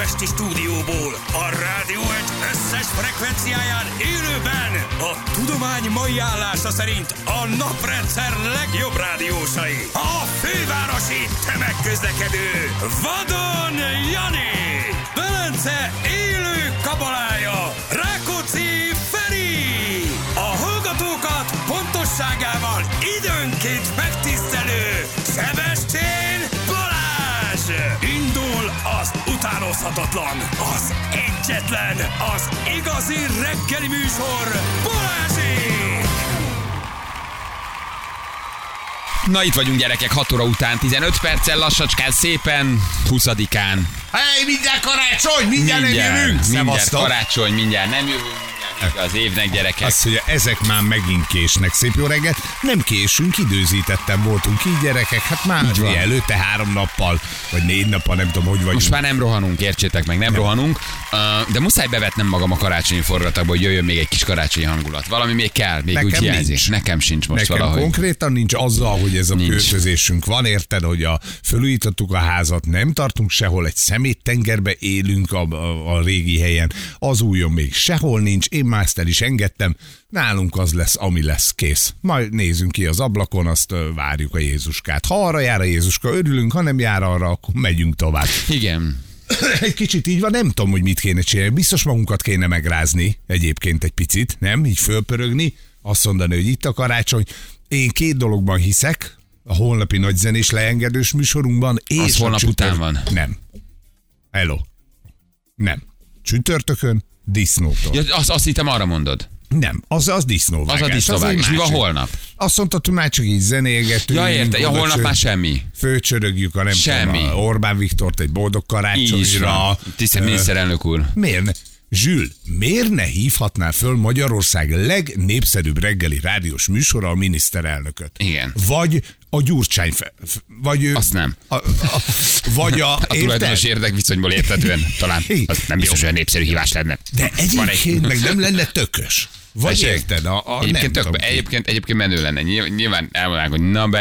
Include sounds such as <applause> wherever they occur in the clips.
budapesti stúdióból, a rádió egy összes frekvenciáján élőben a tudomány mai állása szerint a naprendszer legjobb rádiósai. A fővárosi tömegközlekedő Vadon Jani, Velence élő kabalája Rákóczi Feri. A hallgatókat pontosságával időnként megtisztelő Sebestyén utánozhatatlan, az egyetlen, az igazi reggeli műsor, Balázsi! Na itt vagyunk gyerekek, 6 óra után, 15 perccel lassacskán szépen, 20-án. Hely, mindjárt karácsony, mindjárt, nem jövünk. mindjárt Szevasztok. karácsony, mindjárt nem jövünk, mindjárt az évnek gyerekek. Azt mondja, ezek már megint késnek. Szép jó reggelt. Nem késünk, időzítettem voltunk így gyerekek. Hát már Így van. előtte három nappal, vagy négy nappal, nem tudom, hogy vagyunk. Most már nem rohanunk, értsétek meg, nem, rohanunk, uh, de muszáj bevetnem magam a karácsonyi forgatagba, hogy jöjjön még egy kis karácsonyi hangulat. Valami még kell, még Nekem úgy hiányzik. nincs. Nekem sincs most Nekem valahogy. konkrétan nincs azzal, hogy ez a Nincs. költözésünk van, érted, hogy a, fölújítottuk a házat, nem tartunk sehol, egy szeméttengerbe élünk a, a, a régi helyen, az újon még sehol nincs, én el is engedtem, nálunk az lesz, ami lesz, kész. Majd nézzünk ki az ablakon, azt várjuk a Jézuskát. Ha arra jár a Jézuska, örülünk, ha nem jár arra, akkor megyünk tovább. Igen. <coughs> Egy kicsit így van, nem tudom, hogy mit kéne csinálni. Biztos magunkat kéne megrázni egyébként egy picit, nem? Így fölpörögni, azt mondani, hogy itt a karácsony. Én két dologban hiszek, a holnapi nagyzenés leengedős műsorunkban. És Az holnap csütört- után van. Nem. Hello. Nem. Csütörtökön disznótól. Ja, azt, azt hittem arra mondod. Nem, az, az disznóvágás. Az a disznóvágás. egy Mi van holnap? Azt mondtad, hogy már csak így zenégetünk. Ja, érte. Ja, holnap már semmi. Főcsörögjük a nem Semmi. tudom, a Orbán Viktort egy boldog Így karácsonyra. van. Tisztelt miniszterelnök úr. Miért? Zsül, miért ne hívhatnál föl Magyarország legnépszerűbb reggeli rádiós műsora a miniszterelnököt? Igen. Vagy a Gyurcsány, fe, vagy Azt nem. A, a, vagy a, <laughs> A tulajdonos érdekviszonyból értetően talán az nem biztos, olyan népszerű hívás lenne. De egyébként meg nem lenne tökös. Vagy érted? A, a, Egyébként, nem tök, tudom egyébként, egyébként menő lenne. Nyilv- Nyilván elmondanánk, hogy na mi-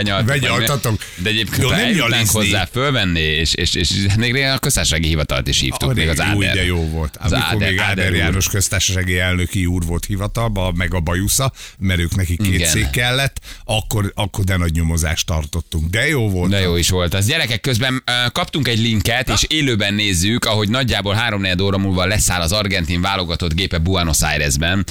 De egyébként, Jó, nem nyalizni. hozzá fölvenni, és, és, és, és még régen a köztársasági hivatalt is hívtuk, A még az Áder. Jó, de jó volt. Az Amikor Áder, még Áder, Áder. János köztársasági elnöki úr volt hivatalba, meg a bajusza, mert ők neki két Igen. szék kellett, akkor, akkor de nagy nyomozást tartottunk. De jó volt. De jó is volt. Az gyerekek közben kaptunk egy linket, és élőben nézzük, ahogy nagyjából 3 óra múlva leszáll az argentin válogatott gépe Buenos Airesben.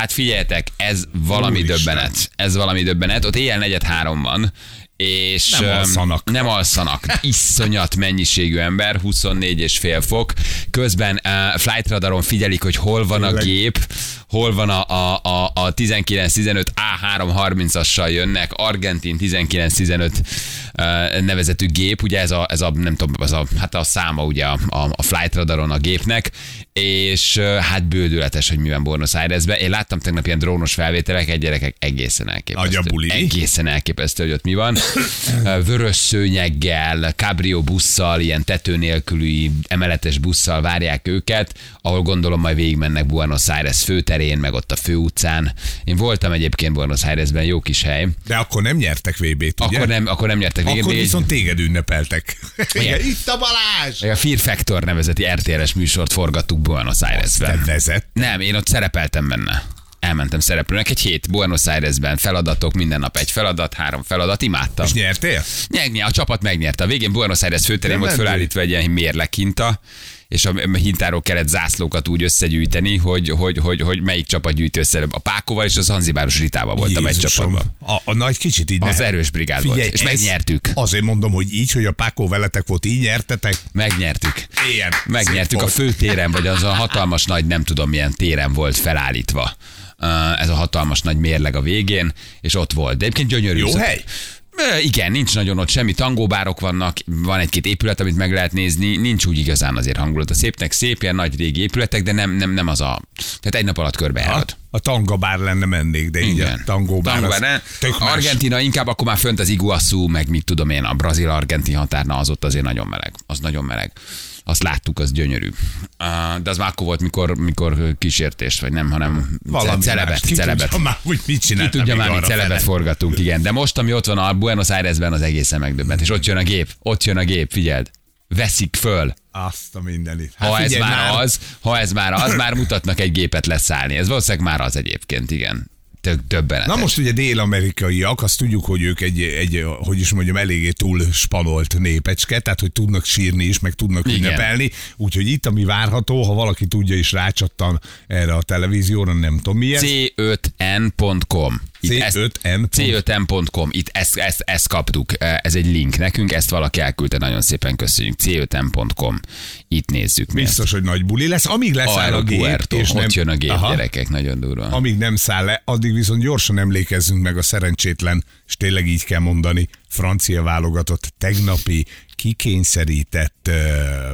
Hát figyeljetek, ez valami Úristen. döbbenet. Ez valami döbbenet. Ott éjjel negyed három van. És Nem alszanak. Nem alszanak. <laughs> Iszonyat mennyiségű ember, 24 és fél fok. Közben uh, flight radaron figyelik, hogy hol van a gép, hol van a, a, a, a 19-15 A330-assal jönnek, Argentin 19-15 uh, nevezetű gép, ugye ez a, ez a nem tudom, az a, hát a száma ugye a, a, a flight radaron a gépnek, és uh, hát bődületes, hogy mi van Buenos Airesben. Én láttam tegnap ilyen drónos felvételeket, gyerekek egészen elképesztő. Agyabuli. Egészen elképesztő, hogy ott mi van. Vörös szőnyeggel, cabrio busszal, ilyen tető nélküli emeletes busszal várják őket, ahol gondolom majd végigmennek Buenos Aires főterén, meg ott a főutcán. Én voltam egyébként Buenos Airesben, jó kis hely. De akkor nem nyertek VB-t, ugye? Akkor nem, akkor nem nyertek végén. Akkor viszont téged ünnepeltek. <laughs> Igen. Itt a Balázs! A Fear Factor nevezeti RTL-es műsort forgattuk Buenos Te Airesben. vezet. Nem, én ott szerepeltem benne. Elmentem szereplőnek egy hét Buenos Airesben, feladatok, minden nap egy feladat, három feladat, imádtam. És nyertél? Nyerni, a csapat megnyerte. A végén Buenos Aires főterén volt fölállítva egy ilyen mérleghinta, és a hintáról kellett zászlókat úgy összegyűjteni, hogy, hogy, hogy, hogy melyik csapat gyűjt össze. A Pákóval és a Zanzibáros Ritával voltam egy Jézusom. csapatban. A, a nagy kicsit így Az ne- erős brigád volt, és megnyertük. Azért mondom, hogy így, hogy a Pákó veletek volt, így nyertetek. Megnyertük. Ilyen. Megnyertük a volt. főtéren, vagy az a hatalmas nagy, nem tudom milyen téren volt felállítva. Ez a hatalmas nagy mérleg a végén, és ott volt. De egyébként gyönyörű. Jó Szóval- hely? Igen, nincs nagyon ott semmi, tangóbárok vannak, van egy-két épület, amit meg lehet nézni, nincs úgy igazán azért hangulat. A szépnek szép, ilyen nagy régi épületek, de nem, nem, nem az a... Tehát egy nap alatt körbejárod. A tangabár lenne mennék, de így a tangóbár, Tangóbár, ne? tök más. Argentina inkább akkor már fönt az Iguazu, meg mit tudom én, a brazil-argentin határna az ott azért nagyon meleg. Az nagyon meleg. Azt láttuk, az gyönyörű. De az már akkor volt, mikor, mikor kísértés, vagy nem, hanem Valami celebet, más. Ki celebet. tudja már, hogy mit Ki csináltam tudja még már, arra celebet fele. forgattunk, igen. De most, ami ott van a Buenos Airesben, az egészen megdöbbent. És ott jön a gép, ott jön a gép, figyeld. Veszik föl Azt a mindenit. Ha ez figyelj, már az, ha ez már az, már mutatnak egy gépet leszállni. Ez valószínűleg már az egyébként, igen. Tök döbbenetes. Na most ugye dél-amerikaiak, azt tudjuk, hogy ők egy, egy, hogy is mondjam, eléggé túl spanolt népecske, tehát hogy tudnak sírni is, meg tudnak Igen. ünnepelni. Úgyhogy itt, ami várható, ha valaki tudja is rácsattan erre a televízióra, nem tudom milyen. C5n.com. Itt ezt- C5n. C5n.com, itt ezt, ezt, ezt kaptuk, ez egy link nekünk, ezt valaki elküldte, nagyon szépen köszönjük. C5n.com, itt nézzük mi ezt. Biztos, hogy nagy buli lesz. Amíg leszáll a gép, Puerto, és nem, ott jön a gép, Aha. gyerekek, nagyon durva. amíg nem száll le, addig viszont gyorsan emlékezzünk meg a szerencsétlen, és tényleg így kell mondani, francia válogatott tegnapi kikényszerített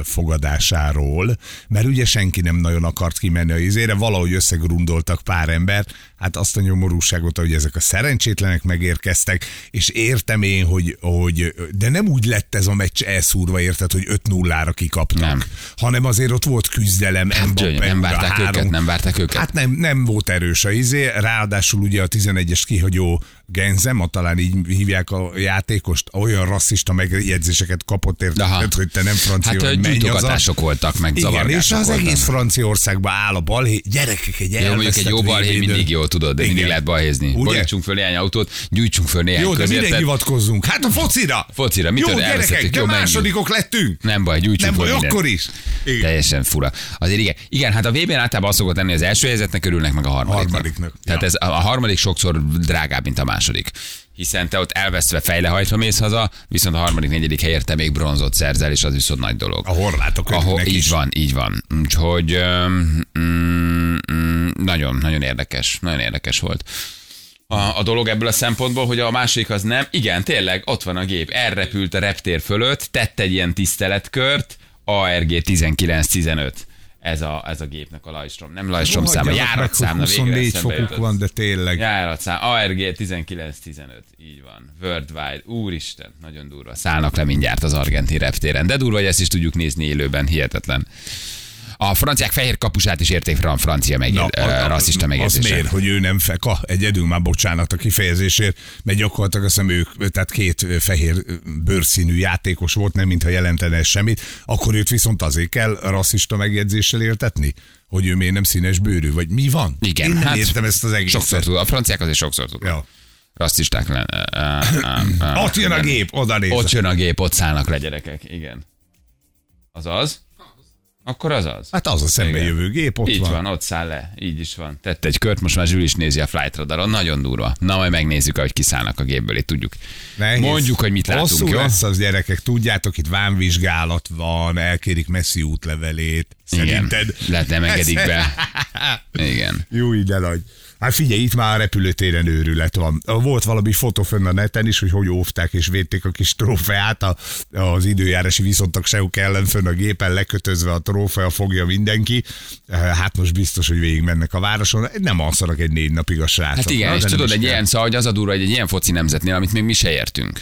fogadásáról, mert ugye senki nem nagyon akart kimenni a izére, valahogy összegrundoltak pár ember, hát azt a nyomorúságot, hogy ezek a szerencsétlenek megérkeztek, és értem én, hogy, hogy de nem úgy lett ez a meccs elszúrva, érted, hogy 5-0-ra kikaptak, Nem. hanem azért ott volt küzdelem, Hát, Mbappé, gyönyörű, nem várták három- őket, nem várták őket. Hát nem, nem volt erős a izé, ráadásul ugye a 11-es kihagyó Genzem, talán így hívják a játékost, olyan rasszista megjegyzéseket kapott érted, hogy te nem francia Hát hogy menj gyújtogatások voltak, meg Igen, és az voltak. egész Franciaországban áll a balhé. Gyerekek, egy Jó, mondjuk egy jó balhé mindig jó, tudod, de mindig Igen. lehet balhézni. Borítsunk föl néhány autót, gyújtsunk föl néhány Jó, de mire közértet. hivatkozzunk? Hát a focira! Focira, mitől Jó, gyerekek, de másodikok lettünk. Nem baj, gyújtsunk Nem föl baj, mindent. akkor is. Igen. Teljesen fura. Azért igen, igen, hát a VB-n általában az szokott lenni, az első helyzetnek örülnek, meg a harmadiknak. Harmadiknak, Tehát ja. ez, a harmadik sokszor drágább, mint a második. Hiszen te ott elveszve fejlehajtva mész haza, viszont a harmadik, negyedik helyért te még bronzot szerzel, és az viszont nagy dolog. A Ahol, örülnek így is. van, így van. Úgyhogy mm, mm, nagyon, nagyon érdekes, nagyon érdekes volt a, a dolog ebből a szempontból, hogy a másik az nem. Igen, tényleg, ott van a gép. Elrepült a reptér fölött, tett egy ilyen tiszteletkört, ARG 1915. Ez a, ez a gépnek a lajstrom. Nem lajstrom száma, Rohadjanak meg, hogy járatszáma. végre 24 eszembe fokuk van, de tényleg. Járatszám, ARG 1915, így van. Worldwide, úristen, nagyon durva. Szállnak le mindjárt az argentin reptéren. De durva, hogy ezt is tudjuk nézni élőben, hihetetlen. A franciák fehér kapusát is érték fran- francia meg, Na, a- a- rasszista megjegyzése. miért, hogy ő nem feka? Egyedül már bocsánat a kifejezésért, mert gyakorlatilag azt hiszem ők, tehát két fehér bőrszínű játékos volt, nem mintha jelentene semmit, akkor őt viszont azért kell rasszista megjegyzéssel értetni? Hogy ő miért nem színes bőrű, vagy mi van? Igen, Én nem hát értem ezt az egészet. Sokszor tud, a franciák azért sokszor tudnak. Ja. Rasszisták lenne. Ott jön a gép, oda néz. Ott jön a gép, ott szállnak le gyerekek, igen. Az az? Akkor az az. Hát az a szembe Igen. jövő gép, ott Így van. van. ott száll le. Így is van. Tett egy kört, most már Zsül is nézi a flight radaron. Nagyon durva. Na, majd megnézzük, ahogy kiszállnak a gépből, itt tudjuk. Nehéz. Mondjuk, hogy mit látunk, Hosszú jó? lesz az gyerekek, tudjátok, itt vámvizsgálat van, elkérik messzi útlevelét. Igen. Szerinted? Lehet nem engedik be. <laughs> Igen. Jó, ide nagy. Hát figyelj, itt már a repülőtéren őrület van. Volt valami fotó fönn a neten is, hogy hogy óvták és védték a kis trófeát a, az időjárási viszontagságuk ellen fönn a gépen lekötözve a trófea fogja mindenki. Hát most biztos, hogy végig mennek a városon. Nem alszanak egy négy napig a srácok. Hát igen, Na, és tudod, egy ilyen, szóval, hogy az a durva, hogy egy ilyen foci nemzetnél, amit még mi se értünk.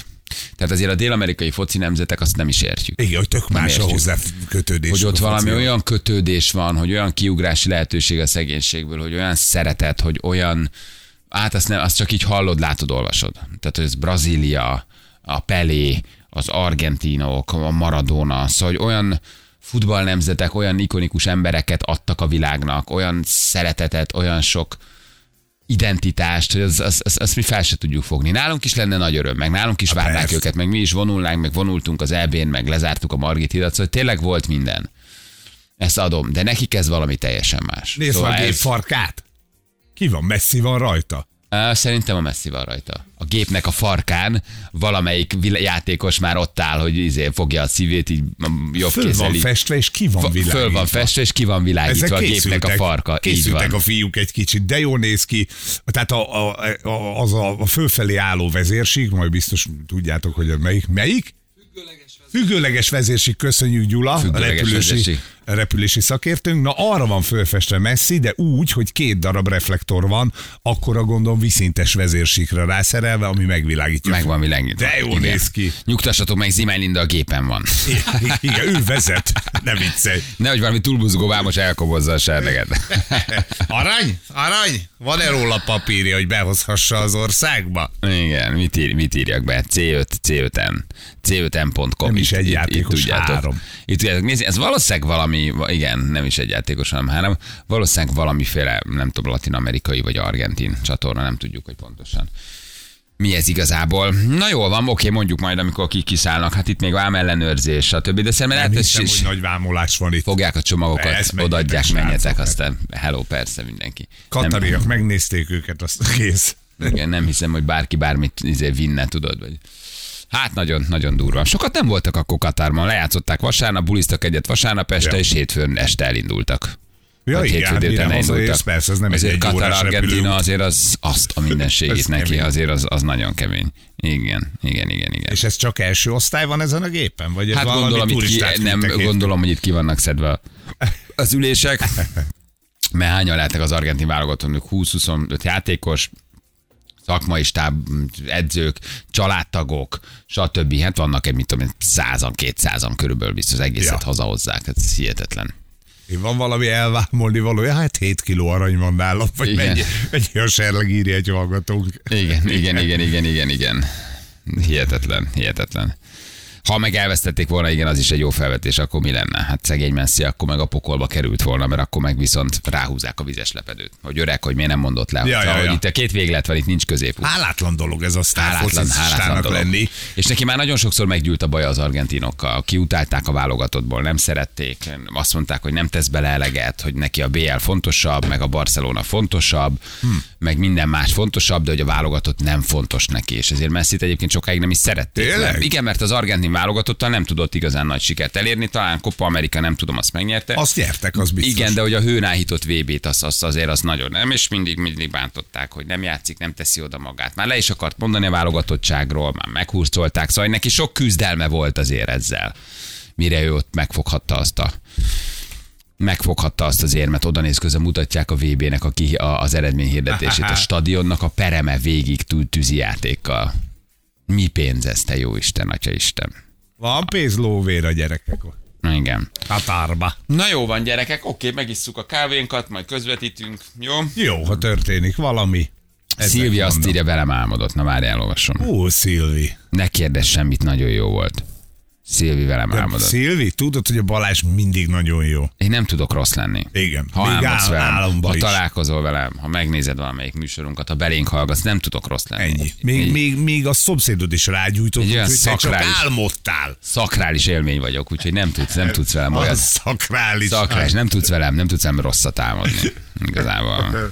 Tehát azért a dél-amerikai foci nemzetek azt nem is értjük. Igen, hogy tök más a értjük. hozzá kötődés. hogy ott a valami olyan kötődés van, hogy olyan kiugrási lehetőség a szegénységből, hogy olyan szeretet, hogy olyan, hát azt, nem, azt csak így hallod, látod, olvasod. Tehát, hogy ez Brazília, a Pelé, az argentinok, a Maradona, szóval, hogy olyan futballnemzetek, olyan ikonikus embereket adtak a világnak, olyan szeretetet, olyan sok identitást, hogy az, az, az, azt mi fel se tudjuk fogni. Nálunk is lenne nagy öröm, meg nálunk is várnák persze. őket, meg mi is vonulnánk, meg vonultunk az EB-n, meg lezártuk a Margit hidat, szóval tényleg volt minden. Ezt adom, de nekik ez valami teljesen más. Nézd szóval a gép ez, farkát. Ki van? Messzi van rajta. Szerintem a Messi van rajta. A gépnek a farkán valamelyik játékos már ott áll, hogy izé fogja a szívét, így a jobb Föl kézzel van festve, és ki van világítva. Föl van festve, és ki van világítva a gépnek a készültek- farka. Így Készültek van. a fiúk egy kicsit, de jól néz ki. Tehát a, a, a, az a, a fölfelé álló vezérség, majd biztos tudjátok, hogy a melyik. Melyik? Függőleges vezérség, köszönjük Gyula. Függőleges repülősi, vezérség. Repülési szakértőnk. Na arra van fölfestve Messi, de úgy, hogy két darab reflektor van, akkor a gondolom viszintes vezérsikra rászerelve, ami megvilágítja. Meg van világítva. De jó Igen. néz ki. Nyugtassatok meg, Zimány Linda a gépen van. <laughs> Igen, ő vezet. Ne viccelj. Nehogy valami túlbuzgó vámos elkobozza a serleget. <laughs> Arany? Arany? Van-e róla papírja, hogy behozhassa az országba? Igen, mit, ír, mit írjak be? C5, C5N. C5N.com. Nem is egy itt- játékos, itt tudjátok. három. Itt tudjátok nézni, ez valószínűleg valami, igen, nem is egy játékos, hanem három, valószínűleg valamiféle, nem tudom, latin-amerikai vagy argentin csatorna, nem tudjuk, hogy pontosan. Mi ez igazából? Na jól van, oké, mondjuk majd, amikor ki kiszállnak, hát itt még vámellenőrzés, stb. De szerintem Nem lehet, hiszem, hogy hogy nagy vámolás van itt. fogják a csomagokat, menjetek, odaadják, menjetek, aztán hello, persze mindenki. Nem- Katariak megnézték őket, azt kész. igen, nem hiszem, hogy bárki bármit izé vinne, tudod, vagy... Hát nagyon, nagyon durva. Sokat nem voltak akkor Katárban. Lejátszották vasárnap, buliztak egyet vasárnap este, Ja. és hétfőn este elindultak. Ja, Vagy igen, hétfő hát délután elindultak. persze, ez nem azért egy Katar Argentina azért az azt a mindenségét neki, kemény. azért az, az nagyon kemény. Igen, igen, igen, igen. És ez csak első osztály van ezen a gépen? Vagy Hát gondolom, itt ki, nem, gondolom, hogy itt ki vannak szedve az ülések. <laughs> Mert hányan lehetnek az argentin válogatónak? 20-25 játékos, szakmai stáb, edzők, családtagok, stb. Hát vannak egy, mit tudom, én, százan, kétszázan körülbelül biztos egészet Ja. hazahozzák. Hát ez hihetetlen. Van valami elvámolni valója? Hát 7 kiló arany van nálam, vagy Igen. mennyi, mennyi a serleg írja egy hallgatónk. Igen, igen, igen, igen, igen, igen. Hihetetlen, hihetetlen. Ha meg elvesztették volna, igen, az is egy jó felvetés, akkor mi lenne? Hát szegény messzi, akkor meg a pokolba került volna, mert akkor meg viszont ráhúzák a vizes lepedőt. Hogy öreg, hogy miért nem mondott le. Ja, hogy, ja, ja. itt a két véglet van, itt nincs középút. Hálátlan dolog ez a Hálátlan, hálátlan dolog. lenni. És neki már nagyon sokszor meggyűlt a baj az argentinokkal. Kiutálták a válogatottból, nem szerették, azt mondták, hogy nem tesz bele eleget, hogy neki a BL fontosabb, meg a Barcelona fontosabb, hm. meg minden más fontosabb, de hogy a válogatott nem fontos neki. És ezért Messi egyébként sokáig nem is szerették. Igen, mert az argentin válogatottal nem tudott igazán nagy sikert elérni, talán Copa America nem tudom, azt megnyerte. Azt nyertek, az biztos. Igen, de hogy a hőn áhított VB-t, az, az azért az nagyon nem, és mindig, mindig bántották, hogy nem játszik, nem teszi oda magát. Már le is akart mondani a válogatottságról, már meghurcolták, szóval neki sok küzdelme volt azért ezzel, mire ő ott megfoghatta azt a megfoghatta azt az érmet, oda néz közben mutatják a VB-nek a, ki, a, az eredményhirdetését, a <laughs> stadionnak a pereme végig tű- tűzi játékkal. Mi pénz ez, te jó Isten, atya Isten. Van pénz lóvér a gyerekek. Igen. Katárba. Na jó van, gyerekek, oké, megisszuk a kávénkat, majd közvetítünk, jó? Jó, ha történik valami. Ezek Szilvia azt vannak. írja, velem álmodott. Na várj, elolvasom. Ó, Szilvi. Ne kérdezz semmit, nagyon jó volt. Szilvi velem De álmodott. Szilvi, tudod, hogy a Balázs mindig nagyon jó. Én nem tudok rossz lenni. Igen. Ha Még álmodsz velem, álomba ha is. találkozol velem, ha megnézed valamelyik műsorunkat, ha belénk hallgatsz, nem tudok rossz lenni. Ennyi. Még, Egy még, még a szomszédod is rágyújtott, Egy olyan hogy te csak szakrális- álmodtál. Szakrális élmény vagyok, úgyhogy nem tudsz, nem tudsz velem olyan szakrális. Szakrális, nem tudsz velem, nem tudsz velem rosszat álmodni. <laughs> Igazából.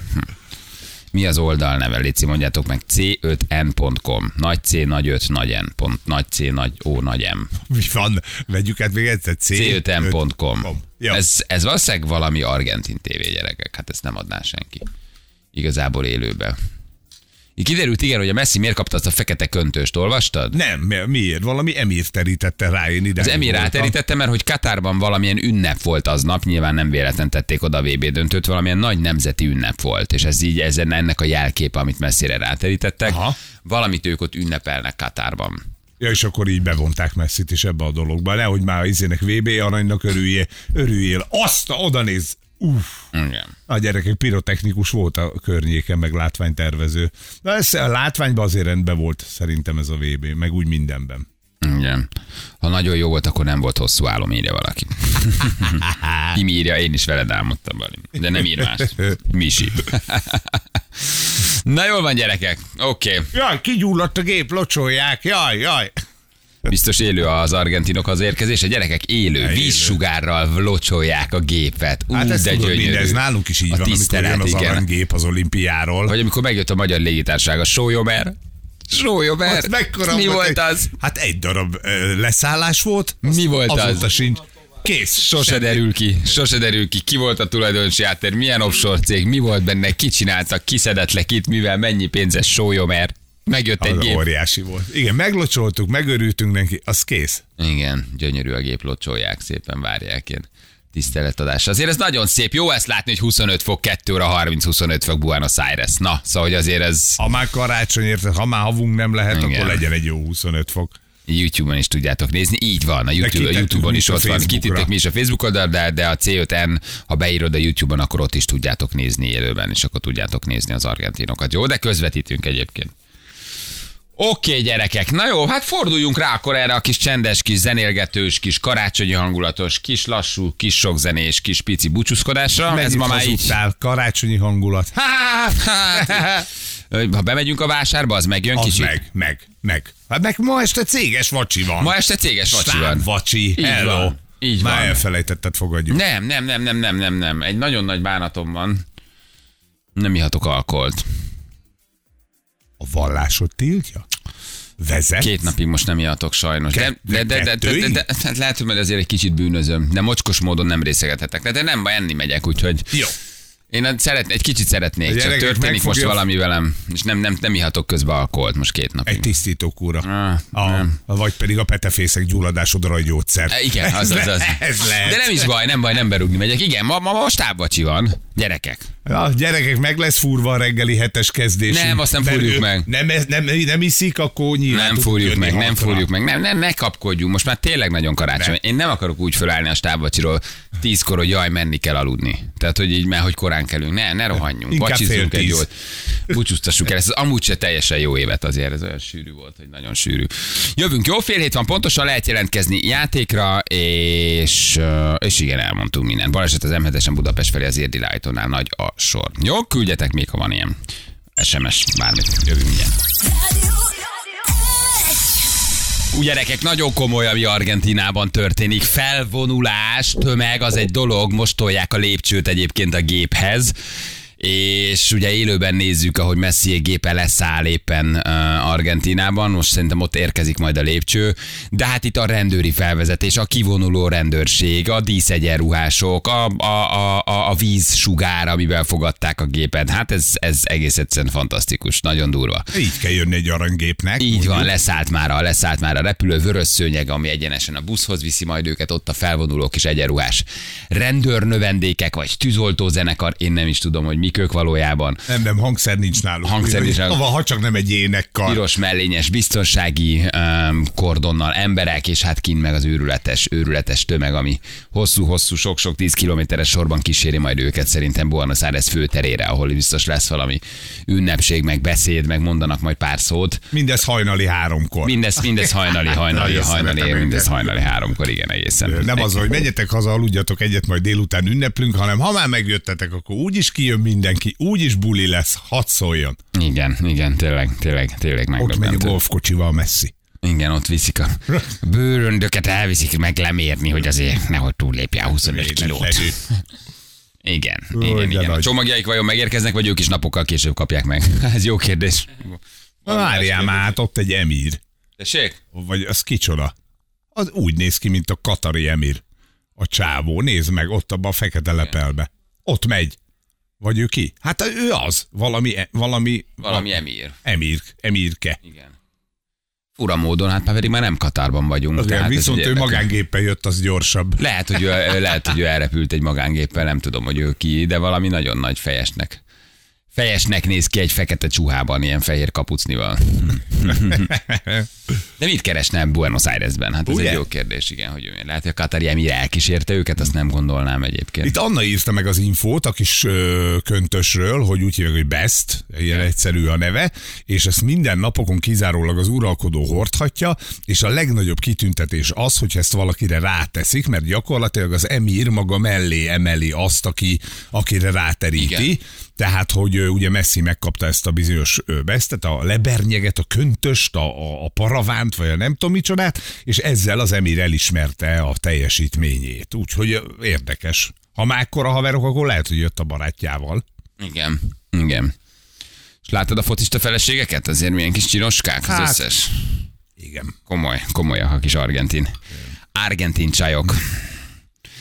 Mi az oldal neve? Léci, mondjátok meg. c5n.com. Nagy C, nagy 5, nagy N. Pont, nagy C, nagy O, nagy M. Mi van? Vegyük át még egyszer. C. c5n.com. Jó. Ez, ez valószínűleg valami argentin tévé gyerekek. Hát ezt nem adná senki. Igazából élőbe. Kiderült, igen, hogy a Messi miért kapta azt a fekete köntöst, olvastad? Nem, mi- miért? Valami emír terítette rá, én ide. Az emir ráterítette, mert hogy Katárban valamilyen ünnep volt aznap, nyilván nem véletlen tették oda a VB döntőt, valamilyen nagy nemzeti ünnep volt, és ez így ezen ennek a jelképe, amit messzire ráterítettek. Aha. Valamit ők ott ünnepelnek Katárban. Ja, és akkor így bevonták Messit is ebbe a dologba. Nehogy már izének VB aranynak örüljél, örüljél. Azt, oda néz. Uff. Igen. A gyerekek pirotechnikus volt a környéken, meg látványtervező. De ez a látványban azért rendben volt szerintem ez a VB, meg úgy mindenben. Igen. Ha nagyon jó volt, akkor nem volt hosszú álom, írja valaki. <laughs> Ki írja, én is veled álmodtam, Bali. De nem ír más. Misi. <laughs> Na jól van, gyerekek. Oké. Okay. Jaj, kigyulladt a gép, locsolják, jaj, jaj. Biztos élő az argentinok az érkezés. A gyerekek élő, vízsugárral locsolják a gépet. Ú, Hát ez de gyönyörű. mindez nálunk is így a van, amikor tisztelet, jön az aranygép az olimpiáról. Vagy amikor megjött a magyar légitárság, a Sójomer. Sójomer. Mi volt egy- az? Hát egy darab ö, leszállás volt. Mi volt az? Azóta sincs. Kész. Sose semmi. derül ki, sose derül ki, ki volt a tulajdonosi áttér, milyen offshore cég, mi volt benne, ki csinálta, ki szedett le kit, mivel mennyi pénzes sójomer. Megjött egy gép. óriási volt. Igen, meglocsoltuk, megörültünk neki, az kész. Igen, gyönyörű a gép, locsolják szépen, várják én. tiszteletadás. Azért ez nagyon szép. Jó ezt látni, hogy 25 fok, 2 óra 30-25 fok Buenos Aires. Na, szóval hogy azért ez Ha már karácsony érted, ha már havunk nem lehet, Igen. akkor legyen egy jó 25 fok. YouTube-on is tudjátok nézni. Így van, a YouTube, a YouTube-on is ott van. Kitittek mi is a Facebook oldal, de, de a C5N, ha beírod a YouTube-on, akkor ott is tudjátok nézni élőben, és akkor tudjátok nézni az argentinokat. Jó, de közvetítünk egyébként. Oké, okay, gyerekek, na jó, hát forduljunk rá akkor erre a kis csendes, kis zenélgetős, kis karácsonyi hangulatos, kis lassú, kis sokzenés, kis pici búcsúzkodásra. Ez Mennyit ma már így... Karácsonyi hangulat. <laughs> Hát, ha bemegyünk a vásárba, az megjön Az kicsit. meg, meg, meg. Hát meg ma este céges vacsi van. Ma este céges vacsi Stáb van. Vacsi, Így hello. van, így Már van. elfelejtetted, fogadjuk. Nem, nem, nem, nem, nem, nem, nem. Egy nagyon nagy bánatom van. Nem ihatok alkoholt. A vallásod tiltja? Vezet? Két napig most nem ihatok sajnos. De, de, de, de, de, de, kettőig? de, de lehet, hogy azért egy kicsit bűnözöm. De mocskos módon nem részegethetek. De, de nem baj, enni megyek, úgyhogy Jó. Én szeret, egy kicsit szeretnék. A Csak történik most valami velem. És nem, nem, nem ihatok közben alkoholt most két napig. Egy tisztító kúra. Ah, a, nem. vagy pedig a petefészek gyulladásodra a gyógyszer. E, Igen, az, az, az. Ez lehet. De nem is baj, nem baj, nem berúgni megyek. Igen, ma, ma, ma stábvacsi van. Gyerekek. A gyerekek, meg lesz furva a reggeli hetes kezdés. Nem, azt nem fúrjuk meg. Nem, ez- nem, nem iszik, akkor nyilván Nem fúrjuk meg, nem fúrjuk meg, nem, nem, ne kapkodjunk. Most már tényleg nagyon karácsony. Én nem akarok úgy fölállni a stábvacsiról tízkor, hogy jaj, menni kell aludni. Tehát, hogy így, mert hogy korán kelünk. Ne, ne rohanjunk. Inkább egy jót. Búcsúztassuk el. Ez az amúgy se teljesen jó évet azért. Ez olyan sűrű volt, hogy nagyon sűrű. Jövünk jó fél hét van, pontosan lehet jelentkezni játékra, és, és igen, elmondtunk mindent. Baleset az M7-esen Budapest felé az Érdi Lájtónál nagy a sor. Jó, küldjetek még, ha van ilyen SMS, bármit. Jövünk mindjárt. Úgy gyerekek, nagyon komoly, ami Argentinában történik. Felvonulás, tömeg, az egy dolog, most tolják a lépcsőt egyébként a géphez. És ugye élőben nézzük, ahogy Messi gépe leszáll éppen Argentinában, most szerintem ott érkezik majd a lépcső, de hát itt a rendőri felvezetés, a kivonuló rendőrség, a díszegyenruhások, a, a, a, a, a vízsugár, amivel fogadták a gépet, hát ez, ez egész egyszerűen fantasztikus, nagyon durva. Így kell jönni egy aranygépnek. Így mondjuk. van, leszállt már, a, leszállt már a repülő vörös szőnyeg, ami egyenesen a buszhoz viszi majd őket, ott a felvonulók és egyenruhás rendőrnövendékek, vagy tűzoltó zenekar, én nem is tudom, hogy mik ők valójában. Nem, nem, hangszer nincs náluk. Hangszer nincs náluk. Ha, csak nem egy énekkar. Piros mellényes biztonsági um, kordonnal emberek, és hát kint meg az őrületes, őrületes tömeg, ami hosszú-hosszú, sok-sok tíz kilométeres sorban kíséri majd őket szerintem Buenos Aires főterére, ahol biztos lesz valami ünnepség, meg beszéd, meg mondanak majd pár szót. Mindez hajnali háromkor. Mindez, mindez hajnali, <laughs> hajnali, hajnali, szeretem mindez hajnali háromkor, igen, egészen. Nem az, hogy menjetek haza, aludjatok egyet, majd délután ünneplünk, hanem ha már megjöttetek, akkor úgyis kijön mindenki, úgyis buli lesz, hadd szóljon. Igen, igen, tényleg, tényleg, tényleg Ott megy a golfkocsival messzi. Igen, ott viszik a bőröndöket, elviszik meg lemérni, hogy azért nehogy túllépje a 25 kilót. Igen, Ó, igen, igen. A nagy. csomagjaik vajon megérkeznek, vagy ők is napokkal később kapják meg? <laughs> Ez jó kérdés. Na, Várjál már, hát ott egy emír. Tessék? Vagy az kicsoda? Az úgy néz ki, mint a katari emír. A csávó, nézd meg, ott abban a fekete lepelbe. Ott megy. Vagy ő ki? Hát ő az. Valami, valami, Valami emír. emír, emírke. Igen. Fura módon, hát már pedig már nem Katárban vagyunk. Azért, tehát viszont ő magángéppel jött, az gyorsabb. Lehet, hogy ő, lehet, hogy ő elrepült egy magángéppel, nem tudom, hogy ő ki, de valami nagyon nagy fejesnek. Fejesnek néz ki egy fekete csuhában, ilyen fehér kapucnival. <laughs> De mit keresne Buenos Airesben? Hát ez Ugye? egy jó kérdés, igen, hogy ő- lehet, hogy a Katari Emir elkísérte őket, azt nem gondolnám egyébként. Itt Anna írta meg az infót a kis ö, köntösről, hogy úgy hívják, hogy Best, ilyen egyszerű a neve, és ezt minden napokon kizárólag az uralkodó hordhatja, és a legnagyobb kitüntetés az, hogy ezt valakire ráteszik, mert gyakorlatilag az emír maga mellé emeli azt, aki, akire ráteríti. Igen. Tehát, hogy ugye Messi megkapta ezt a bizonyos ö, besztet, a lebernyeget, a köntöst, a, a, a paravánt, vagy a nem tudom micsodát, és ezzel az emír elismerte a teljesítményét. Úgyhogy érdekes. Ha már ekkora haverok, akkor lehet, hogy jött a barátjával. Igen, igen. És látod a focista feleségeket? Azért milyen kis csinoskák az Hát. összes. Igen. Komoly, komolyak a kis argentin. Argentin csajok.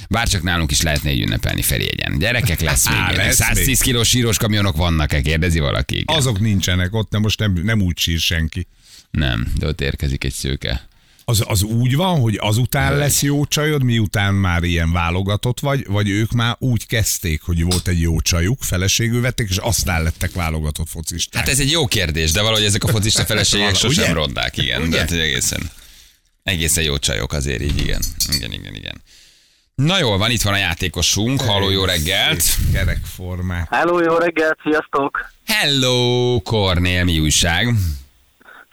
Bárcsak nálunk is lehetne így ünnepelni feljegyen. Gyerekek lesz még. Á, lesz 110 még. kilós síros kamionok vannak-e? Kérdezi valaki. Igen. Azok nincsenek ott, de most nem, nem úgy sír senki. Nem, de ott érkezik egy szőke. Az, az úgy van, hogy azután lesz jó csajod, miután már ilyen válogatott vagy, vagy ők már úgy kezdték, hogy volt egy jó csajuk, feleségül vették, és aztán lettek válogatott focisták. Hát ez egy jó kérdés, de valahogy ezek a focista feleségek <laughs> sosem ugye? rondák, igen. Ugye? De hát, egészen, egészen jó csajok azért így, igen. Igen, igen, igen. Na jól van, itt van a játékosunk. Halló, jó reggelt! Kerekformát. Hello, jó reggelt, sziasztok! Hello, Kornél, mi újság?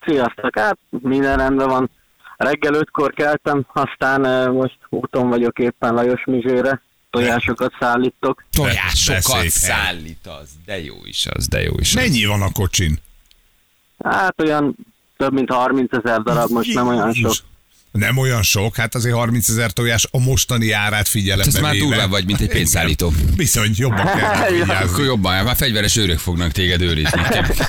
Sziasztok! Hát minden rendben van. Reggel ötkor keltem, aztán eh, most úton vagyok éppen Lajos Mizsére. Tojásokat szállítok. Tojásokat szép hely. szállítasz. De jó is az, de jó is az. Mennyi van a kocsin? Hát olyan több mint 30 ezer darab, most nem olyan sok. Nem olyan sok, hát azért 30 ezer tojás a mostani árát figyelembe Hát ez már véve. durvább vagy, mint egy pénzszállító. Bizony, jobban <laughs> kell Akkor jobban, már fegyveres őrök fognak téged őrizni.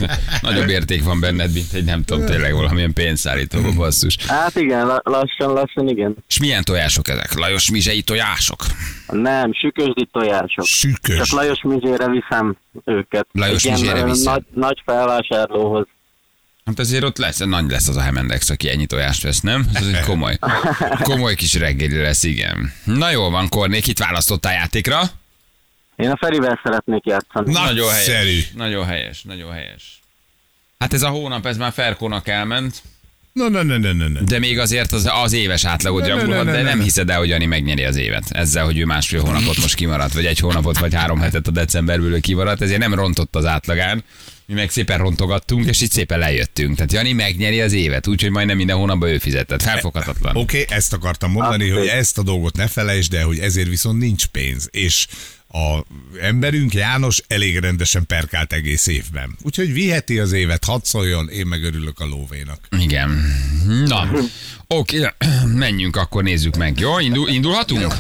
<laughs> Nagyobb érték van benned, mint egy nem tudom, tényleg valamilyen pénzszállító basszus. Hát igen, la- lassan, lassan igen. És milyen tojások ezek? Lajos Mizsei tojások? Nem, sükösdi tojások. Sükös. Csak Lajos Mizsére viszem őket. Lajos Mizsére viszed? Nagy, nagy felvásárlóhoz. Hát azért ott lesz, nagy lesz az a Hemendex, aki ennyi tojást vesz, nem? Ez egy komoly, komoly kis reggeli lesz, igen. Na jól van, Kornék, itt választottál játékra? Én a Ferivel szeretnék játszani. Nagyon Nagyszerű. helyes. Nagyon helyes, nagyon helyes. Hát ez a hónap, ez már Ferkónak elment, Na, na, na, na, na, na. de még azért az, az éves átlagot ne, de ne, nem ne. hiszed el, hogy Jani megnyeri az évet. Ezzel, hogy ő másfél hónapot most kimaradt, vagy egy hónapot, vagy három hetet a decemberből ő kimaradt, ezért nem rontott az átlagán. Mi meg szépen rontogattunk, és itt szépen lejöttünk. Tehát Jani megnyeri az évet, úgyhogy majdnem minden hónapban ő fizetett. Felfoghatatlan. Oké, okay, ezt akartam mondani, Azt hogy ezt a dolgot ne felejtsd el, hogy ezért viszont nincs pénz. És a emberünk János elég rendesen perkált egész évben. Úgyhogy viheti az évet, hadd szóljon, én meg örülök a lóvénak. Igen. Na, oké, <clears throat> menjünk, akkor nézzük meg. Jó, Indul, indulhatunk?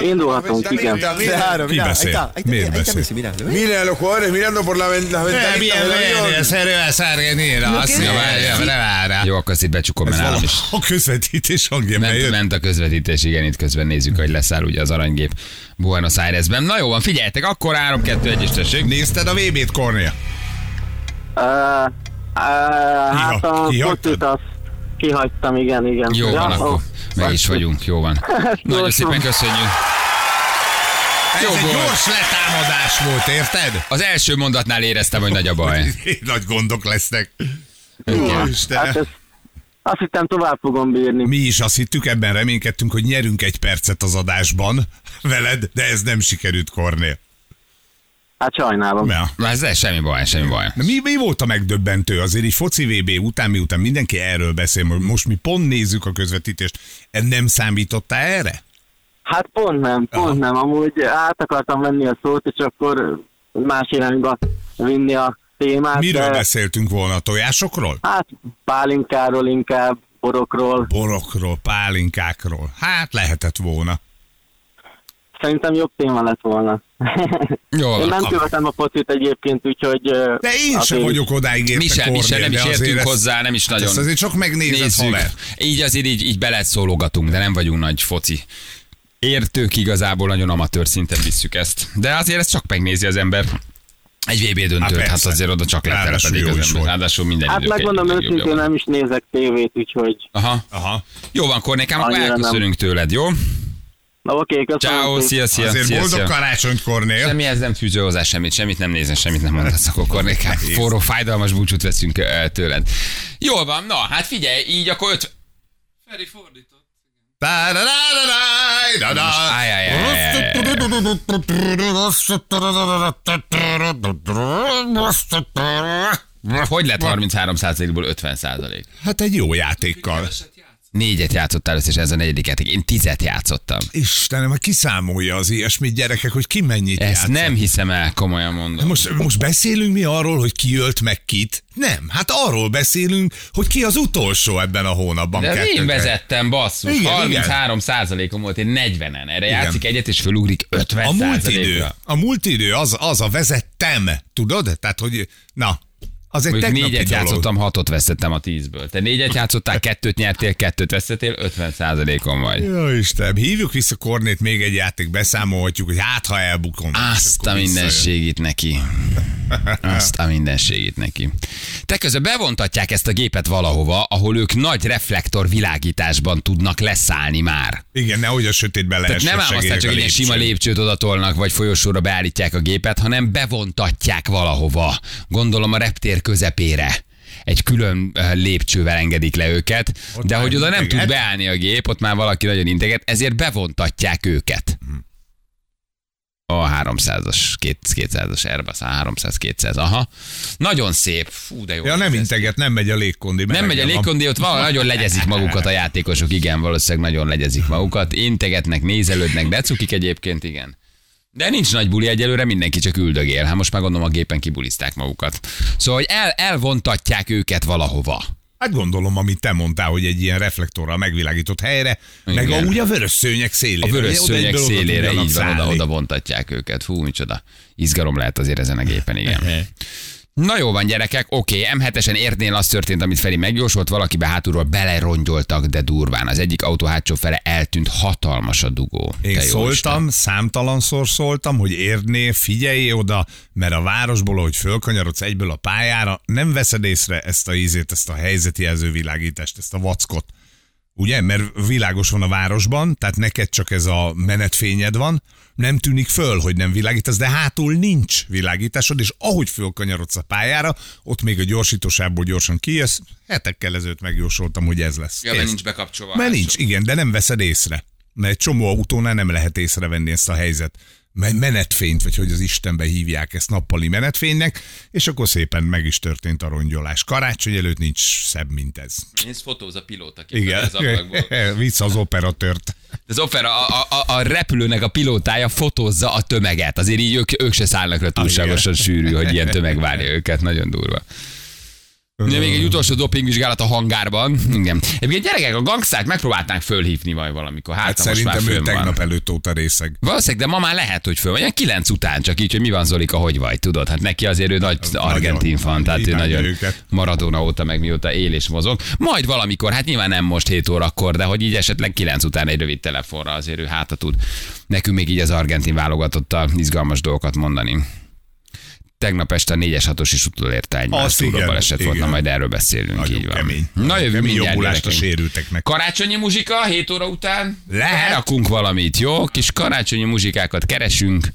Indulhatunk, igen. Claro, Ki mira, ahí beszél? está, ahí está, los jugadores mirando por la, ven- las ventanitas del avión. Jó, akkor ezt itt becsukom, mert nálam is. A közvetítés hangja Ment, ment a közvetítés, igen, itt közben nézzük, hogy leszáll ugye az aranygép Buenos Airesben. Na jó van, figyeljetek, akkor 3 2 1 és tessék. Nézted a VB-t, Kornél? Uh, uh, hát a azt kihagytam, igen, igen. Jó van, ó, akkor meg is vagyunk, jó van. <laughs> Nagyon Gyors szépen van. köszönjük. Ez Jó egy volt. gyors letámadás volt, érted? Az első mondatnál éreztem, hogy nagy a baj. <laughs> Nagy gondok lesznek. Igen. Ó, Istenem. Hát ez, azt hittem tovább fogom bírni. Mi is azt hittük, ebben reménykedtünk, hogy nyerünk egy percet az adásban veled, de ez nem sikerült, Kornél. Hát sajnálom. Ja. Na ez semmi baj, semmi baj. Na, Mi, mi volt a megdöbbentő? Azért így foci VB után, miután mindenki erről beszél, mo- most mi pont nézzük a közvetítést, nem számítottál erre? Hát pont nem, pont Aha. nem. Amúgy át akartam venni a szót, és akkor más irányba vinni a témát. Miről de, beszéltünk volna? A tojásokról? Hát pálinkáról inkább, borokról. Borokról, pálinkákról. Hát lehetett volna. Szerintem jobb téma lett volna. Jó Én nem követem a focit egyébként, úgyhogy... De én sem azért- vagyok odáig érte, Mi sem, mi sem, nem Kornél, is értünk ezt- hozzá, nem is hát nagyon. Ezt azért csak megnézed, Nézzük. haver. Így azért így, így beleszólogatunk, de nem vagyunk nagy foci. Értők igazából nagyon amatőr szinten visszük ezt. De azért ezt csak megnézi az ember. Egy VB döntőt, hát, persze. azért oda csak letelepedik az ember. Ráadásul minden Hát megmondom őszintén, nem is nézek tévét, úgyhogy... Aha. Aha. Jó van, Kornékám, akkor elköszönünk tőled, jó? Na oké, köszönöm. Ciao, szia, szia, Azért szia, boldog szia. karácsonyt, Kornél. Semmihez nem fűző hozzá semmit, semmit nem nézel, semmit nem mondasz, akkor Kornékám, forró, fájdalmas búcsút veszünk tőled. Jól van, na, hát figyelj, így akkor öt... Feri fordított. Hogy lett 33% ból 50 százalék? Hát egy jó játékkal. Négyet játszottál és ez a negyedik játék. Én tizet játszottam. Istenem, hát kiszámolja az ilyesmit, gyerekek, hogy ki mennyit Ezt játszott. nem hiszem el, komolyan mondom. Most, most beszélünk mi arról, hogy ki ölt meg kit? Nem, hát arról beszélünk, hogy ki az utolsó ebben a hónapban. De én vezettem, basszus. Igen, 33 százalékom volt, én 40-en. Erre játszik egyet, és fölugrik 50 A múlt idő, a múlt idő az, az a vezettem, tudod? Tehát, hogy na, Az egy Mondjuk négyet dolog. játszottam, hatot veszettem a tízből. Te négyet játszottál, kettőt nyertél, kettőt veszettél, 50 on vagy. Jó Isten, hívjuk vissza Kornét még egy játék, beszámolhatjuk, hogy hát ha elbukom. Azt a mindenségit neki. <laughs> Azt a mindenségit neki. Te közben bevontatják ezt a gépet valahova, ahol ők nagy reflektor világításban tudnak leszállni már. Igen, nehogy a sötétbe Tehát lehessen nem ám aztán csak ilyen sima lépcsőt odatolnak, vagy folyosóra beállítják a gépet, hanem bevontatják valahova. Gondolom a reptér közepére. Egy külön ö, lépcsővel engedik le őket, Ott de hogy oda nem tud integet. beállni a gép, ott már valaki nagyon integet, ezért bevontatják őket. A 300-as, 200-as Airbus, a 300-200, aha. Nagyon szép. Fú, de jó. Ja, nem integet, nem megy a légkondi. Nem megy a van. légkondi, ott valahol nagyon legyezik magukat a játékosok, igen, valószínűleg nagyon legyezik magukat. Integetnek, nézelődnek, de cukik egyébként, igen. De nincs nagy buli egyelőre, mindenki csak üldögél. Hát most már gondolom a gépen kibulizták magukat. Szóval, hogy el, elvontatják őket valahova. Hát gondolom, amit te mondtál, hogy egy ilyen reflektorral megvilágított helyre, meg Igen. a, úgy a vörös szőnyek szélére. A vörös oda szélére, így van, oda, oda vontatják őket. Fú, micsoda. Izgalom lehet azért ezen a gépen, igen. Na jó van, gyerekek, oké, M7-esen értnél az történt, amit Feri megjósolt, valakibe hátulról belerongyoltak, de durván. Az egyik autó hátsó fele eltűnt, hatalmas a dugó. Én Te szóltam, számtalanszor szóltam, hogy érnél, figyelj oda, mert a városból, hogy fölkanyarodsz egyből a pályára, nem veszed észre ezt a ízét, ezt a helyzetjelző világítást, ezt a vackot. Ugye? Mert világos van a városban, tehát neked csak ez a menetfényed van, nem tűnik föl, hogy nem világítasz, de hátul nincs világításod, és ahogy fölkanyarodsz a pályára, ott még a gyorsítósából gyorsan kijössz, hetekkel ezelőtt megjósoltam, hogy ez lesz. Ja, mert nincs bekapcsolva. Mert nincs, igen, de nem veszed észre. Mert egy csomó autónál nem lehet észrevenni ezt a helyzet. Me- Menetfényt, vagy hogy az Istenbe hívják ezt nappali menetfénynek, és akkor szépen meg is történt a rongyolás. Karácsony előtt nincs szebb, mint ez. Ez fotóz a pilóta Igen, <laughs> Az, vissza az operatőrt. az opera, a, a, a, repülőnek a pilótája fotózza a tömeget. Azért így ők, ők se szállnak le túlságosan sűrű, hogy ilyen tömeg várja <laughs> őket. Nagyon durva. Ugye még egy utolsó dopingvizsgálat a hangárban. Igen. Egyébként gyerekek, a gangstát megpróbálták fölhívni majd valamikor. Hát, Hát szerintem ő fönn van. tegnap előtt óta részeg. Valószínűleg, de ma már lehet, hogy föl. Vagy kilenc után, csak így, hogy mi van Zolika, hogy vagy, tudod? Hát neki azért ő nagy argentin fan, tehát ő nagyon őket. Maradona óta meg mióta él és mozog. Majd valamikor, hát nyilván nem most 7 órakor, de hogy így esetleg 9 után egy rövid telefonra azért ő hátra tud nekünk még így az argentin válogatottal izgalmas dolgokat mondani. Tegnap este a 4-es 6-os is utolérte egymást. Igen, baleset volt, na igen. majd erről beszélünk. Nagyon így van. kemény. Na jövő kemény jobbulást a sérülteknek. Karácsonyi muzsika 7 óra után. Lehet. Rakunk valamit, jó? Kis karácsonyi muzsikákat keresünk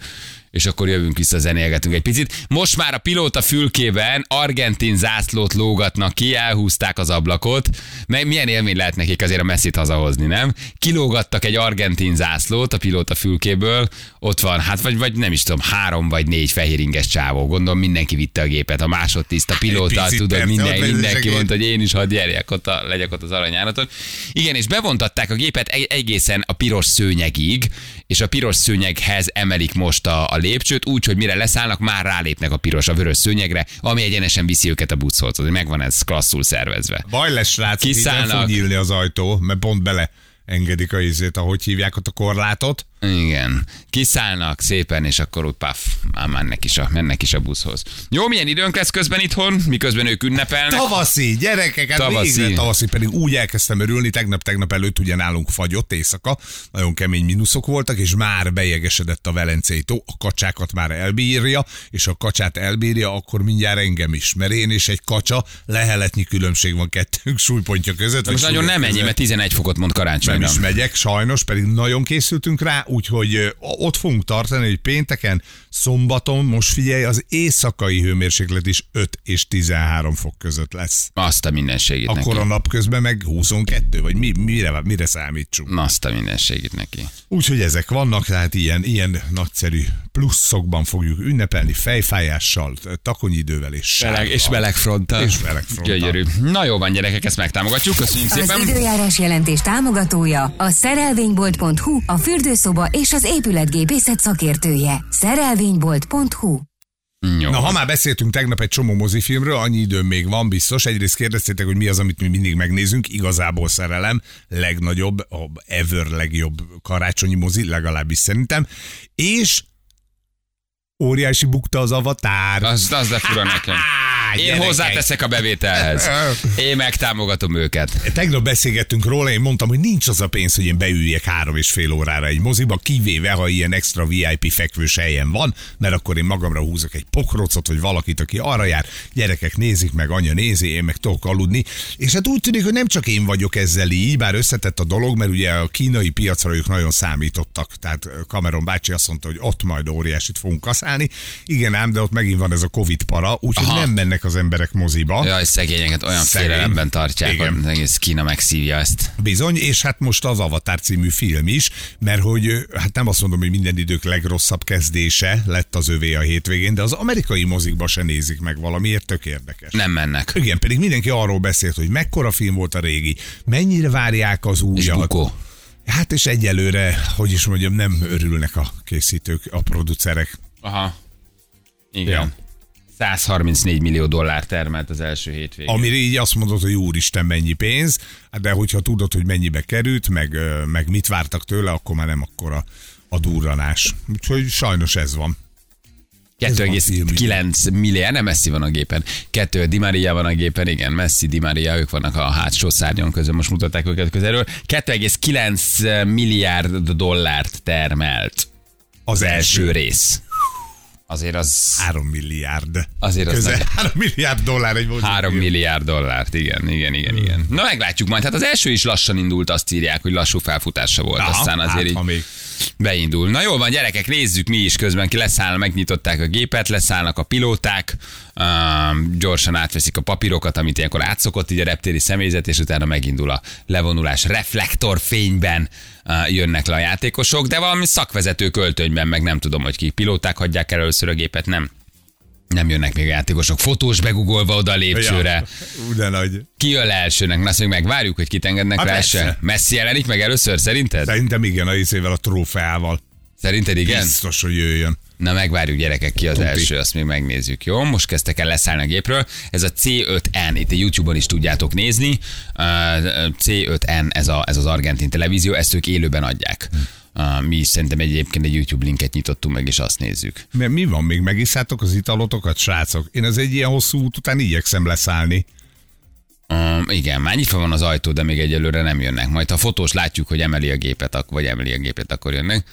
és akkor jövünk vissza, zenélgetünk egy picit. Most már a pilóta fülkében argentin zászlót lógatnak ki, elhúzták az ablakot, meg milyen élmény lehet nekik azért a messzit hazahozni, nem? Kilógattak egy argentin zászlót a pilóta fülkéből, ott van, hát vagy, vagy nem is tudom, három vagy négy fehéringes csávó, gondolom mindenki vitte a gépet, a másodtiszt, a pilóta, tudod, minden, mindenki mondta, hogy én is hadd járjak ott, a, legyek ott az aranyáraton. Igen, és bevontatták a gépet egy- egészen a piros szőnyegig, és a piros szőnyeghez emelik most a, a lépcsőt, úgy, hogy mire leszállnak, már rálépnek a piros, a vörös szőnyegre, ami egyenesen viszi őket a buszhoz. Megvan ez klasszul szervezve. Baj lesz, srác, nem Kiszállnak. fog nyílni az ajtó, mert pont bele engedik a izét, ahogy hívják ott a korlátot. Igen. Kiszállnak szépen, és akkor úgy paf, már mennek is, a, mennek is a buszhoz. Jó, milyen időnk lesz közben itthon, miközben ők ünnepelnek. Tavaszi, gyerekek, hát Tavaszi. végre tavaszi, pedig úgy elkezdtem örülni, tegnap-tegnap előtt ugye nálunk fagyott éjszaka, nagyon kemény mínuszok voltak, és már bejegesedett a Velencei tó, a kacsákat már elbírja, és a kacsát elbírja, akkor mindjárt engem is, mert én és egy kacsa leheletnyi különbség van kettőnk súlypontja között. Most nagyon nem ennyi, mert 11 fokot mond Nem karácsonyra. is megyek, sajnos, pedig nagyon készültünk rá, úgyhogy ott fogunk tartani, hogy pénteken, szombaton, most figyelj, az éjszakai hőmérséklet is 5 és 13 fok között lesz. Azt a mindenségét Akkor neki. a napközben meg 22, vagy mi, mire, mire számítsunk. Azt a mindenségét neki. Úgyhogy ezek vannak, tehát ilyen, ilyen nagyszerű pluszokban fogjuk ünnepelni, fejfájással, takonyidővel és Meleg, sárga. és meleg fronttal. És meleg fronttal. Gyönyörű. Na jó van, gyerekek, ezt megtámogatjuk. Köszönjük Az szépen. időjárás jelentés támogatója a szerelvénybolt.hu, a fürdőszoba és az épületgépészet szakértője. Szerelvénybolt.hu Jó. Na, ha már beszéltünk tegnap egy csomó mozifilmről, annyi időm még van biztos. Egyrészt kérdeztétek, hogy mi az, amit mi mindig megnézünk. Igazából szerelem, legnagyobb, a ever legjobb karácsonyi mozi, legalábbis szerintem. És Óriási bukta az avatár. Az, az de fura nekem. Én gyerekek. hozzáteszek a bevételhez. Én megtámogatom őket. Tegnap beszélgettünk róla, én mondtam, hogy nincs az a pénz, hogy én beüljek három és fél órára egy moziba, kivéve, ha ilyen extra VIP fekvős helyen van, mert akkor én magamra húzok egy pokrocot, vagy valakit, aki arra jár, gyerekek nézik meg, anya nézi, én meg tudok aludni. És hát úgy tűnik, hogy nem csak én vagyok ezzel így, bár összetett a dolog, mert ugye a kínai piacra ők nagyon számítottak. Tehát Cameron bácsi azt mondta, hogy ott majd óriásit fogunk kaszálni. Igen ám, de ott megint van ez a Covid para, úgyhogy nem mennek az emberek moziba. Jaj, szegényeket olyan Szegény. félelemben tartják, Igen. hogy egész Kína megszívja ezt. Bizony, és hát most az Avatar című film is, mert hogy hát nem azt mondom, hogy minden idők legrosszabb kezdése lett az övé a hétvégén, de az amerikai mozikba se nézik meg valamiért, tök érdekes. Nem mennek. Igen, pedig mindenki arról beszélt, hogy mekkora film volt a régi, mennyire várják az És újat. bukó. Hát és egyelőre, hogy is mondjam, nem örülnek a készítők, a producerek. Aha. Igen. Ja. 134 millió dollár termelt az első hétvégén. Amire így azt mondod, hogy úristen, mennyi pénz, de hogyha tudod, hogy mennyibe került, meg, meg mit vártak tőle, akkor már nem akkora a durranás. Úgyhogy sajnos ez van. Ez van 2,9 milliárd, nem Messi van a gépen. Kettő Di Maria van a gépen, igen, Messi, Di Maria, ők vannak a hátsó szárnyon közön, most mutatták őket közelről. 2,9 milliárd dollárt termelt Az az első rész. Azért az 3 milliárd. Azért az Közel nagy. 3 milliárd dollár egy mozi 3 film. milliárd dollárt, igen, igen, igen, igen. Na meglátjuk majd. Hát az első is lassan indult, azt írják, hogy lassú felfutása volt. Aha, Aztán azért hát, így ha még. Beindul. Na jól van, gyerekek, nézzük mi is közben ki leszáll, megnyitották a gépet, leszállnak a pilóták, um, gyorsan átveszik a papírokat, amit ilyenkor átszokott így a reptéri személyzet, és utána megindul a levonulás reflektorfényben uh, jönnek le a játékosok, de valami szakvezető költönyben, meg nem tudom, hogy ki pilóták hagyják el először a gépet, nem. Nem jönnek még játékosok. Fotós begugolva oda a lépcsőre. Ja, nagy. Ki jön le elsőnek? Na azt még megvárjuk, hogy kit engednek Hát persze. első. Messi jelenik meg először, szerinted? Szerintem igen, a izével a trófeával. Szerinted igen? Biztos, hogy jöjjön. Na megvárjuk gyerekek ki az Tuti. első, azt még megnézzük, jó? Most kezdtek el leszállni a gépről. Ez a C5N, itt a YouTube-on is tudjátok nézni. Uh, C5N, ez, a, ez az argentin televízió, ezt ők élőben adják. Mi is szerintem egyébként egy YouTube linket nyitottunk meg, és azt nézzük. Mert mi van, még megiszátok az italotokat, srácok? Én az egy ilyen hosszú út után igyekszem leszállni. Um, igen, már nyitva van az ajtó, de még egyelőre nem jönnek. Majd ha a fotós látjuk, hogy emeli a gépet, vagy emeli a gépet, akkor jönnek.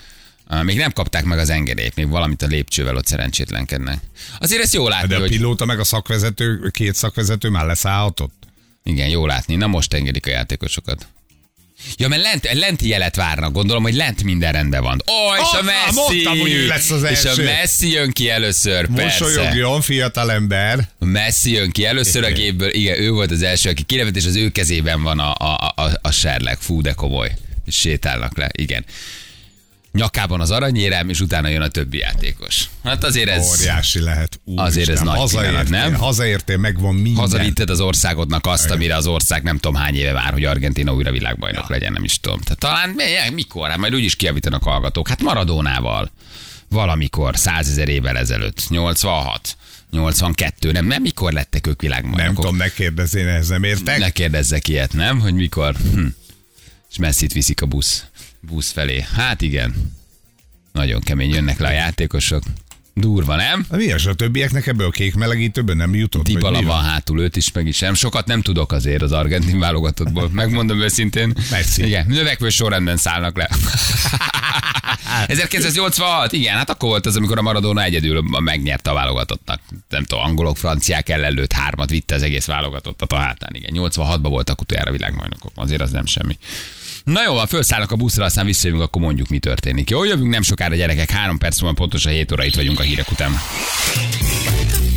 Még nem kapták meg az engedélyt, még valamit a lépcsővel ott szerencsétlenkednek. Azért ezt jó látni, De a hogy... pilóta meg a szakvezető, két szakvezető már leszállhatott? Igen, jó látni. Na most engedik a játékosokat. Ja, mert lent, lenti jelet várnak, gondolom, hogy lent minden rendben van. Ó, és Ah, a Messi! mondtam, hogy ő lesz az És a első. Messi jön ki először. Mosolyogjon, fiatalember. Messi jön ki először a gépből, igen, ő volt az első, aki kilevett, és az ő kezében van a, a, a, a serleg. Fú, de komoly. Sétálnak le, igen. Nyakában az aranyérem, és utána jön a többi játékos. Hát azért ez... Óriási lehet. Úristen, Azért ez nagy pillanat, nem? Hazaértél, megvan minden. Hazavitted az országodnak azt, amire az ország nem tudom hány éve vár, hogy Argentina újra világbajnok ja. legyen, nem is tudom. Tehát talán mi- mikor? Hát majd úgyis kiavítanak a hallgatók. Hát Maradónával. Valamikor, százezer évvel ezelőtt. 86. 82, nem, nem mikor lettek ők Nem világbajnokok? tudom, ne kérdezni, én ehhez nem értek. Ne kérdezzek ilyet, nem? Hogy mikor? Hm. És messzit viszik a busz, busz felé. Hát igen. Nagyon kemény jönnek le a játékosok. Durva, nem? Mi az a többieknek ebből a kék melegítőből nem jutott? mi van hátul, őt is meg is sem. Sokat nem tudok azért az argentin válogatottból. <laughs> Megmondom őszintén. Messi. Igen, növekvő sorrendben szállnak le. <laughs> 1986, igen, hát akkor volt az, amikor a Maradona egyedül megnyerte a válogatottnak. Nem tudom, angolok, franciák ellen lőtt hármat, vitte az egész válogatottat a hátán. Igen, 86-ban voltak utoljára világbajnokok, azért az nem semmi. Na jó, van, felszállnak a buszra, aztán visszajövünk, akkor mondjuk, mi történik. Jó, jövünk nem sokára, gyerekek, három perc múlva pontosan 7 óra itt vagyunk a hírek után.